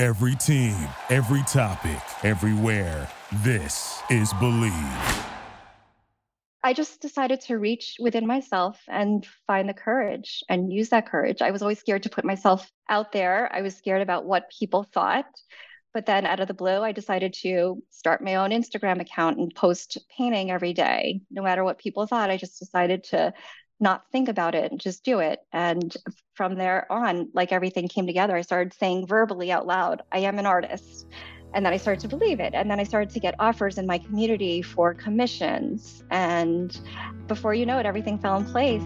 Every team, every topic, everywhere. This is Believe. I just decided to reach within myself and find the courage and use that courage. I was always scared to put myself out there. I was scared about what people thought. But then out of the blue, I decided to start my own Instagram account and post painting every day. No matter what people thought, I just decided to not think about it and just do it. And from there on, like everything came together. I started saying verbally out loud, I am an artist. And then I started to believe it. And then I started to get offers in my community for commissions. And before you know it, everything fell in place.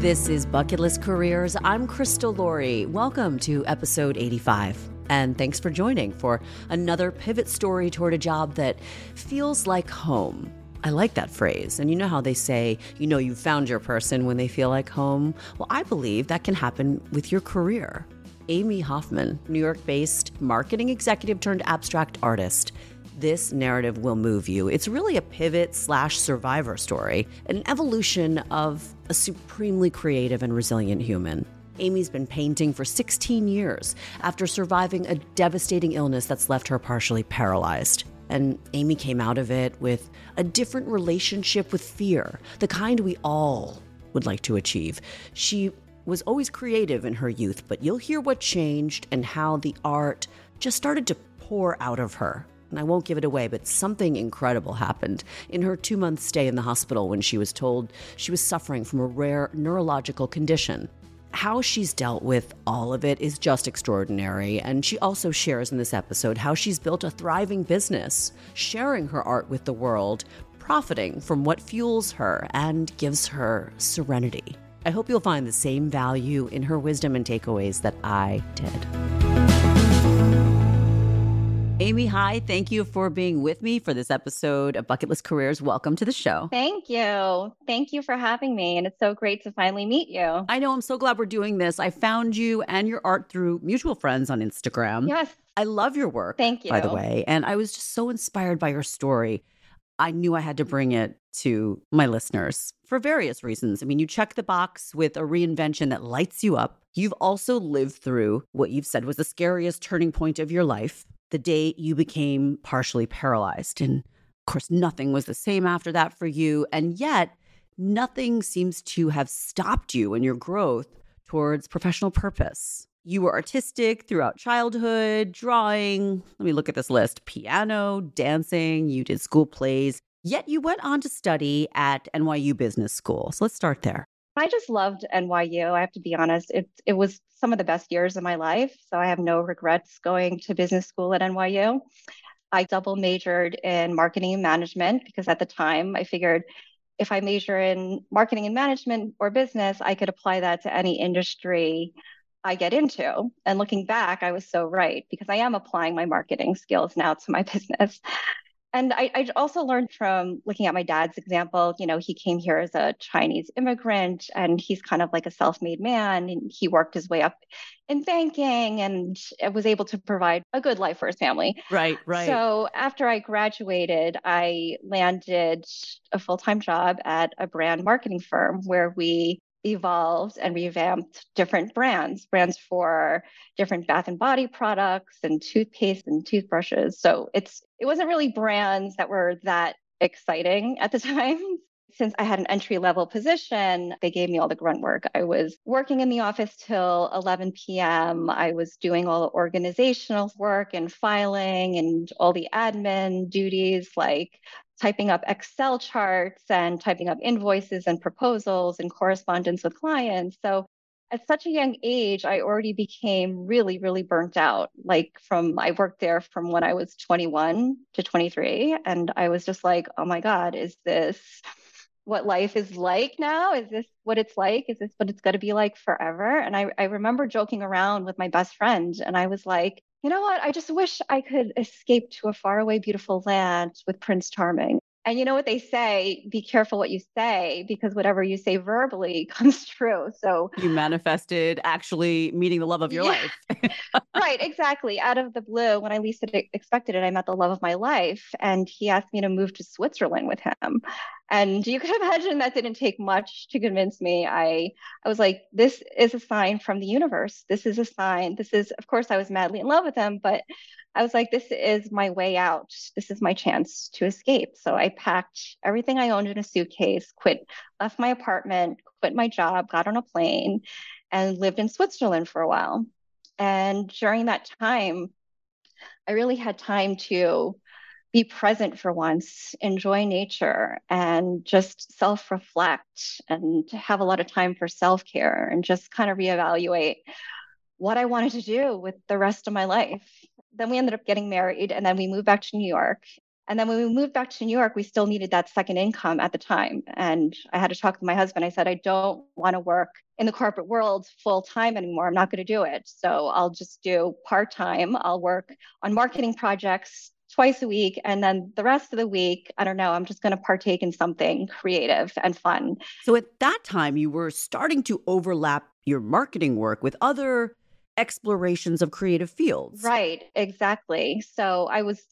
This is Bucket List Careers. I'm Crystal Laurie. Welcome to episode 85. And thanks for joining for another pivot story toward a job that feels like home. I like that phrase. And you know how they say, you know, you found your person when they feel like home? Well, I believe that can happen with your career. Aimee Hofmann, New York based marketing executive turned abstract artist. This narrative will move you. It's really a pivot slash survivor story, an evolution of a supremely creative and resilient human. Aimee's been painting for 16 years after surviving a devastating illness that's left her partially paralyzed. And Aimee came out of it with a different relationship with fear, the kind we all would like to achieve. She was always creative in her youth, but you'll hear what changed and how the art just started to pour out of her. And I won't give it away, but something incredible happened in her two month stay in the hospital when she was told she was suffering from a rare neurological condition. How she's dealt with all of it is just extraordinary. And she also shares in this episode how she's built a thriving business, sharing her art with the world, profiting from what fuels her and gives her serenity. I hope you'll find the same value in her wisdom and takeaways that I did. Aimee, hi. Thank you for being with me for this episode of Bucket List Careers. Welcome to the show. Thank you. Thank you for having me. And it's so great to finally meet you. I know. I'm so glad we're doing this. I found you and your art through mutual friends on Instagram. Yes. I love your work. Thank you. By the way. And I was just so inspired by your story. I knew I had to bring it to my listeners for various reasons. I mean, you check the box with a reinvention that lights you up. You've also lived through what you've said was the scariest turning point of your life the day you became partially paralyzed. And of course, nothing was the same after that for you. And yet, nothing seems to have stopped you in your growth towards professional purpose. You were artistic throughout childhood, drawing, let me look at this list piano, dancing, you did school plays, yet you went on to study at NYU Business School. So let's start there. I just loved NYU. I have to be honest. It it was some of the best years of my life, so I have no regrets going to business school at NYU. I double majored in marketing and management because at the time I figured if I major in marketing and management or business, I could apply that to any industry I get into. And looking back, I was so right because I am applying my marketing skills now to my business. And I, I, also learned from looking at my dad's example you know he came here as a chinese immigrant and he's kind of like a self-made man and he worked his way up in banking and was able to provide a good life for his family. Right right. So after i graduated i landed a full-time job at a brand marketing firm where we evolved and revamped different brands, brands for different bath and body products and toothpaste and toothbrushes. So it's it wasn't really brands that were that exciting at the time. Since I had an entry level position, they gave me all the grunt work. I was working in the office till 11 p.m. I was doing all the organizational work and filing and all the admin duties like typing up Excel charts and typing up invoices and proposals and correspondence with clients. So at such a young age, I already became really, really burnt out. Like from, I worked there from when I was 21 to 23. And I was just like, oh my God, is this what life is like now? Is this what it's like? Is this what it's going to be like forever? And I, I remember joking around with my best friend, and I was like, you know what? I just wish I could escape to a faraway, beautiful land with Prince Charming. And you know what they say be careful what you say because whatever you say verbally comes true. So you manifested actually meeting the love of your yeah. life. right, exactly. Out of the blue, when I least expected it, I met the love of my life. And he asked me to move to Switzerland with him. And you can imagine that didn't take much to convince me. I I was like, this is a sign from the universe. This is a sign. This is, of course, I was madly in love with him, but I was like, this is my way out. This is my chance to escape. So I packed everything I owned in a suitcase, quit, left my apartment, quit my job, got on a plane, and lived in Switzerland for a while. And during that time, I really had time to be present for once, enjoy nature, and just self reflect and have a lot of time for self care and just kind of reevaluate what I wanted to do with the rest of my life then we ended up getting married and then we moved back to New York. And then when we moved back to New York, we still needed that second income at the time. And I had to talk to my husband. I said, I don't want to work in the corporate world full time anymore. I'm not going to do it. So I'll just do part time. I'll work on marketing projects twice a week. And then the rest of the week, I don't know, I'm just going to partake in something creative and fun. So at that time, you were starting to overlap your marketing work with other explorations of creative fields. Right, exactly. So I was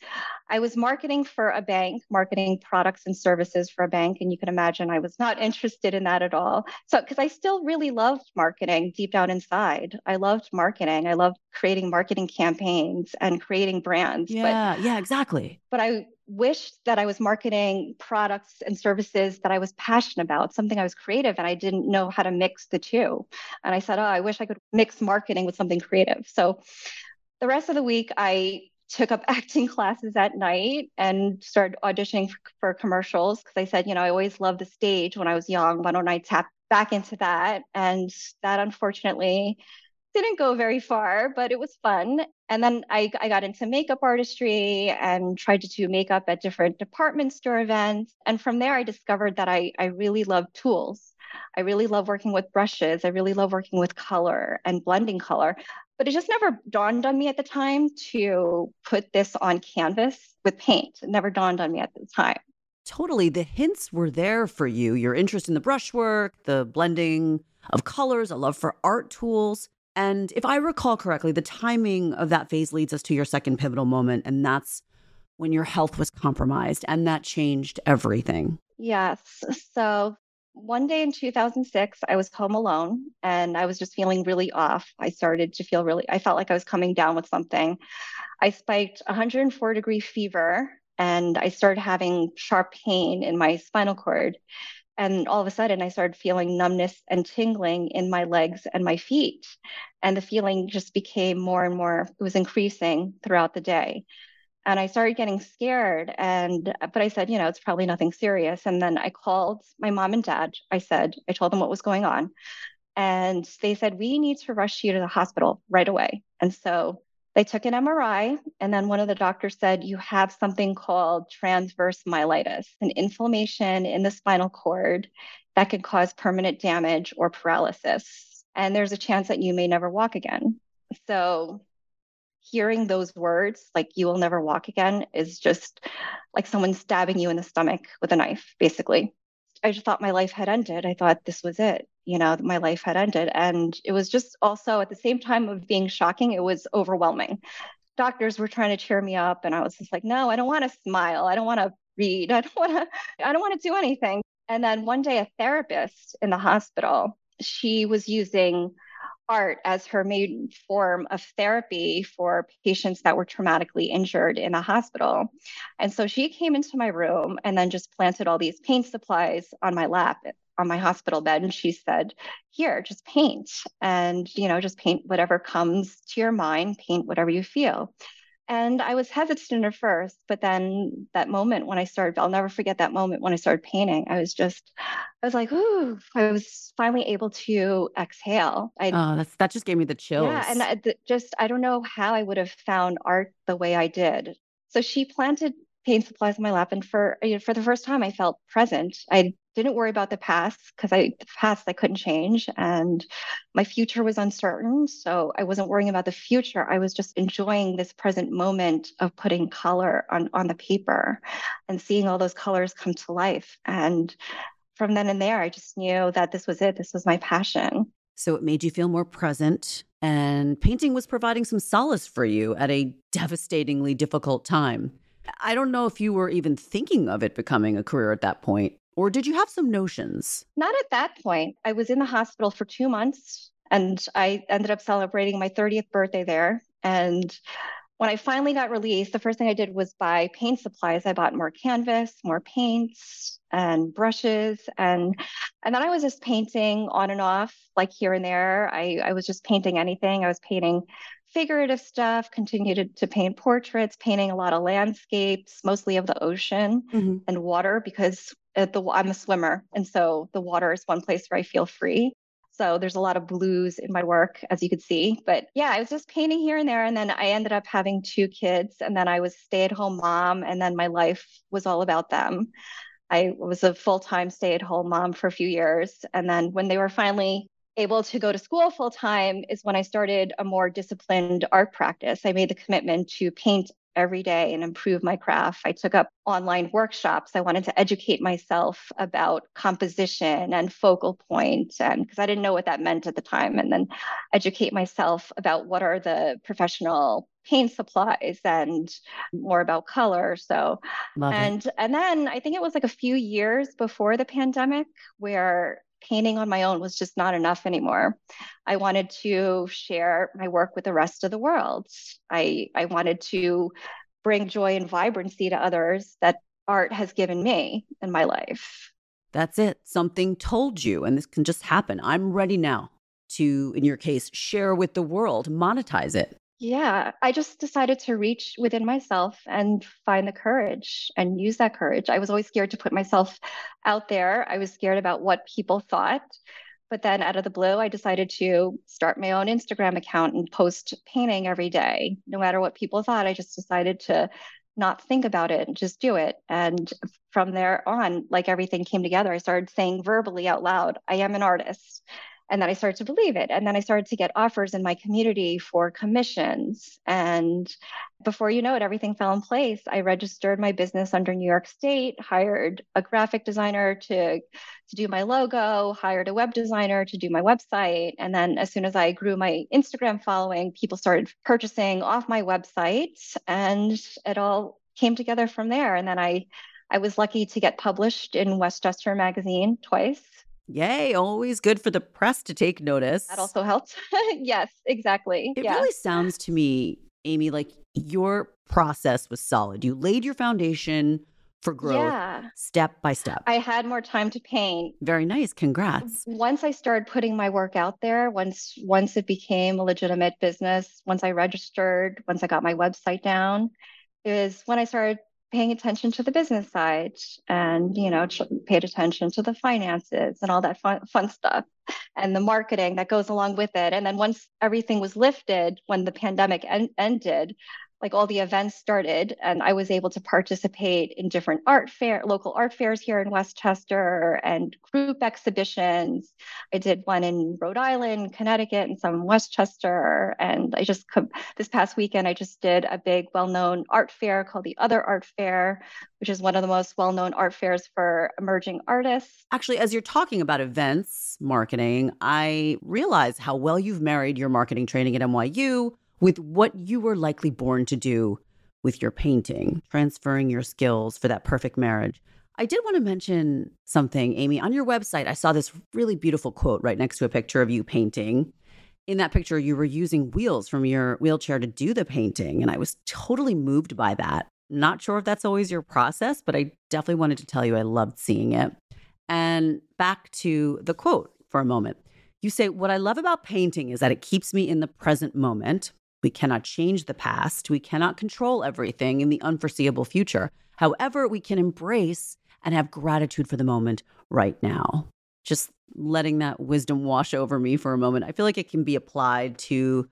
I was marketing for a bank, marketing products and services for a bank and you can imagine I was not interested in that at all. So cuz I still really loved marketing deep down inside. I loved marketing. I loved creating marketing campaigns and creating brands. Yeah, but, yeah, exactly. But I wished that I was marketing products and services that I was passionate about, something I was creative, and I didn't know how to mix the two. And I said, Oh, I wish I could mix marketing with something creative. So the rest of the week, I took up acting classes at night and started auditioning for, for commercials because I said, you know, I always loved the stage when I was young. Why don't I tap back into that? And that unfortunately didn't go very far, but it was fun. And then I, I got into makeup artistry and tried to do makeup at different department store events. And from there, I discovered that I, I really love tools. I really love working with brushes. I really love working with color and blending color. But it just never dawned on me at the time to put this on canvas with paint. It never dawned on me at the time. Totally. The hints were there for you your interest in the brushwork, the blending of colors, a love for art tools. And if I recall correctly, the timing of that phase leads us to your second pivotal moment. And that's when your health was compromised and that changed everything. Yes. So one day in 2006, I was home alone and I was just feeling really off. I started to feel really, I felt like I was coming down with something. I spiked 104 degree fever and I started having sharp pain in my spinal cord. And all of a sudden, I started feeling numbness and tingling in my legs and my feet. And the feeling just became more and more, it was increasing throughout the day. And I started getting scared. And, but I said, you know, it's probably nothing serious. And then I called my mom and dad. I said, I told them what was going on. And they said, we need to rush you to the hospital right away. And so they took an MRI, and then one of the doctors said, You have something called transverse myelitis, an inflammation in the spinal cord that can cause permanent damage or paralysis. And there's a chance that you may never walk again. So hearing those words, like you will never walk again, is just like someone stabbing you in the stomach with a knife, basically. I just thought my life had ended. I thought this was it, you know, my life had ended. And it was just also at the same time of being shocking, it was overwhelming. Doctors were trying to cheer me up, and I was just like, no, I don't want to smile. I don't want to read. I don't want to, I don't want to do anything. And then one day, a therapist in the hospital, she was using art as her main form of therapy for patients that were traumatically injured in a hospital. And so she came into my room and then just planted all these paint supplies on my lap on my hospital bed and she said here just paint and you know just paint whatever comes to your mind paint whatever you feel and I was hesitant at first, but then that moment when I started, I'll never forget that moment when I started painting. I was just, I was like, ooh, I was finally able to exhale. I, oh, that's, that just gave me the chills. Yeah. And I, just, I don't know how I would have found art the way I did. So she planted paint supplies in my lap. And for, you know, for the first time, I felt present. I didn't worry about the past because I the past I couldn't change and my future was uncertain. So I wasn't worrying about the future. I was just enjoying this present moment of putting color on, on the paper and seeing all those colors come to life. And from then and there, I just knew that this was it. This was my passion. So it made you feel more present, and painting was providing some solace for you at a devastatingly difficult time. I don't know if you were even thinking of it becoming a career at that point. Or did you have some notions? Not at that point. I was in the hospital for two months and I ended up celebrating my 30th birthday there. And when I finally got released, the first thing I did was buy paint supplies. I bought more canvas, more paints and brushes and and then I was just painting on and off like here and there. I, I was just painting anything. I was painting figurative stuff, continued to, to, paint portraits, painting a lot of landscapes, mostly of the ocean mm-hmm. and water because the I'm a swimmer, and so the water is one place where I feel free. So there's a lot of blues in my work, as you could see. But yeah, I was just painting here and there. And then I ended up having two kids. And then I was stay at home mom. And then my life was all about them. I was a full time stay at home mom for a few years. And then when they were finally able to go to school full time, is when I started a more disciplined art practice. I made the commitment to paint every day and improve my craft. I took up online workshops. I wanted to educate myself about composition and focal point and because I didn't know what that meant at the time and then educate myself about what are the professional paint supplies and more about color so Love and it. and then i think it was like a few years before the pandemic where painting on my own was just not enough anymore. I wanted to share my work with the rest of the world. I, I wanted to bring joy and vibrancy to others that art has given me in my life. That's it. Something told you, and this can just happen. I'm ready now to, in your case, share with the world, monetize it. Yeah, I just decided to reach within myself and find the courage and use that courage. I was always scared to put myself out there. I was scared about what people thought. But then out of the blue, I decided to start my own Instagram account and post painting every day. No matter what people thought, I just decided to not think about it and just do it. And from there on, like everything came together. I started saying verbally out loud, I am an artist. And then I started to believe it. And then I started to get offers in my community for commissions. And before you know it, everything fell in place. I registered my business under New York State, hired a graphic designer to, to do my logo, hired a web designer to do my website. And then as soon as I grew my Instagram following, people started purchasing off my website and it all came together from there. And then I I was lucky to get published in Westchester Magazine twice. Yay, always good for the press to take notice. That also helps. yes, exactly. It yeah. really sounds to me, Aimee, like your process was solid. You laid your foundation for growth yeah. step by step. I had more time to paint. Very nice. Congrats. Once I started putting my work out there, once once it became a legitimate business, once I registered, once I got my website down, is when I started paying attention to the business side and you know paid attention to the finances and all that fun, fun stuff and the marketing that goes along with it. And then once everything was lifted when the pandemic en- ended like all the events started and I was able to participate in different art fair, local art fairs here in Westchester and group exhibitions. I did one in Rhode Island, Connecticut, and some in Westchester. And I just, this past weekend, I just did a big well-known art fair called the Other Art Fair, which is one of the most well-known art fairs for emerging artists. Actually, as you're talking about events marketing, I realize how well you've married your marketing training at NYU with what you were likely born to do with your painting, transferring your skills for that perfect marriage. I did want to mention something, Aimee. On your website, I saw this really beautiful quote right next to a picture of you painting. In that picture, you were using wheels from your wheelchair to do the painting. And I was totally moved by that. Not sure if that's always your process, but I definitely wanted to tell you I loved seeing it. And back to the quote for a moment. You say, What I love about painting is that it keeps me in the present moment. We cannot change the past. We cannot control everything in the unforeseeable future. However, we can embrace and have gratitude for the moment right now. Just letting that wisdom wash over me for a moment. I feel like it can be applied to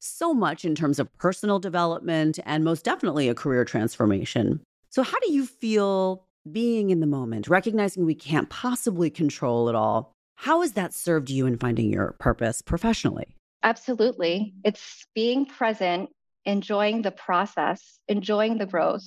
so much in terms of personal development and most definitely a career transformation. So, how do you feel being in the moment, recognizing we can't possibly control it all? How has that served you in finding your purpose professionally? Absolutely. It's being present, enjoying the process, enjoying the growth.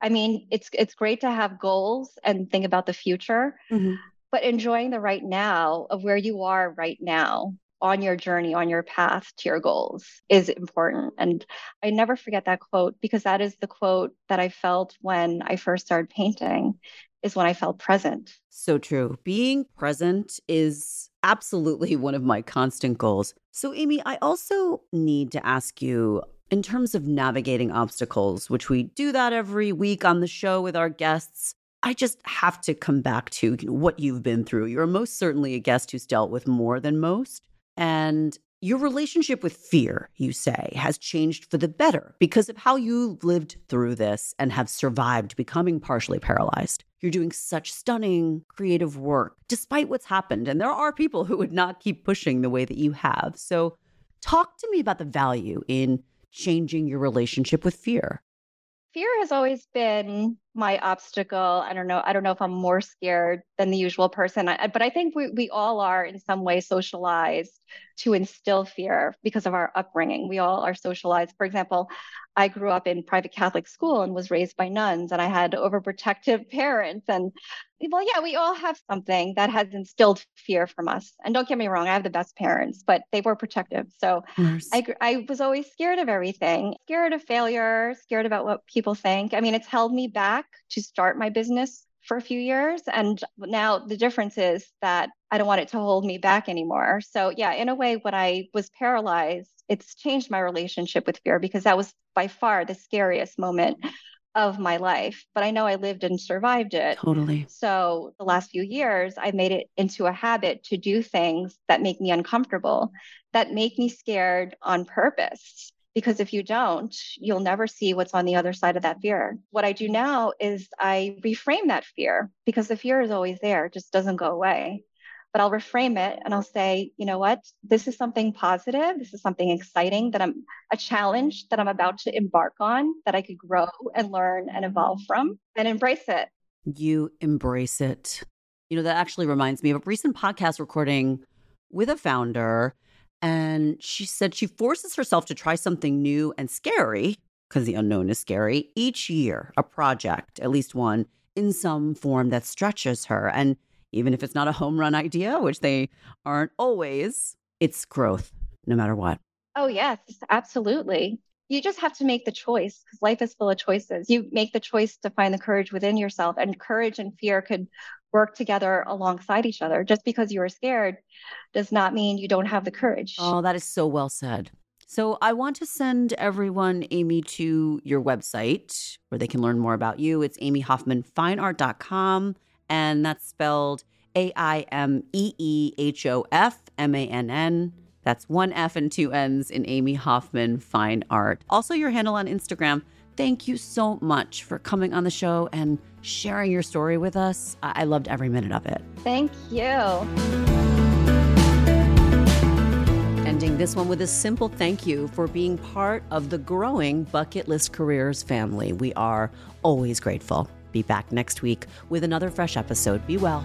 I mean, it's it's great to have goals and think about the future, mm-hmm. but enjoying the right now of where you are right now on your journey, on your path to your goals is important. And I never forget that quote because that is the quote that I felt when I first started painting is when I felt present. So true. Being present is absolutely one of my constant goals. So, Aimee, I also need to ask you in terms of navigating obstacles, which we do that every week on the show with our guests. I just have to come back to what you've been through. You're most certainly a guest who's dealt with more than most. And your relationship with fear, you say, has changed for the better because of how you lived through this and have survived becoming partially paralyzed. You're doing such stunning creative work despite what's happened. And there are people who would not keep pushing the way that you have. So, talk to me about the value in changing your relationship with fear. Fear has always been my obstacle. I don't know. I don't know if I'm more scared than the usual person, but I think we, we all are in some way socialized to instill fear because of our upbringing. We all are socialized. For example, I grew up in private Catholic school and was raised by nuns, and I had overprotective parents. And well, yeah, we all have something that has instilled fear from us. And don't get me wrong, I have the best parents, but they were protective. So I, I was always scared of everything, scared of failure, scared about what people think. I mean, it's held me back to start my business for a few years. And now the difference is that I don't want it to hold me back anymore. So, yeah, in a way, when I was paralyzed, it's changed my relationship with fear because that was by far the scariest moment of my life. But I know I lived and survived it. Totally. So, the last few years, I've made it into a habit to do things that make me uncomfortable, that make me scared on purpose because if you don't, you'll never see what's on the other side of that fear. What I do now is I reframe that fear because the fear is always there, just doesn't go away. But I'll reframe it and I'll say, you know what? This is something positive. This is something exciting that I'm a challenge that I'm about to embark on that I could grow and learn and evolve from and embrace it. You embrace it. You know, that actually reminds me of a recent podcast recording with a founder and she said she forces herself to try something new and scary, because the unknown is scary, each year, a project, at least one, in some form that stretches her. And even if it's not a home run idea, which they aren't always, it's growth no matter what. Oh, yes, absolutely. You just have to make the choice because life is full of choices. You make the choice to find the courage within yourself, and courage and fear could work together alongside each other. Just because you are scared does not mean you don't have the courage. Oh, that is so well said. So I want to send everyone, Aimee, to your website where they can learn more about you. It's aimeehofmannfineart.com, and that's spelled A I M E E H O F M A N N. That's one F and two N's in Aimee Hofmann Fine Art. Also, your handle on Instagram. Thank you so much for coming on the show and sharing your story with us. I loved every minute of it. Thank you. ending this one with a simple thank you for being part of the growing Bucket List Careers family. We are always grateful. Be back next week with another fresh episode. Be well.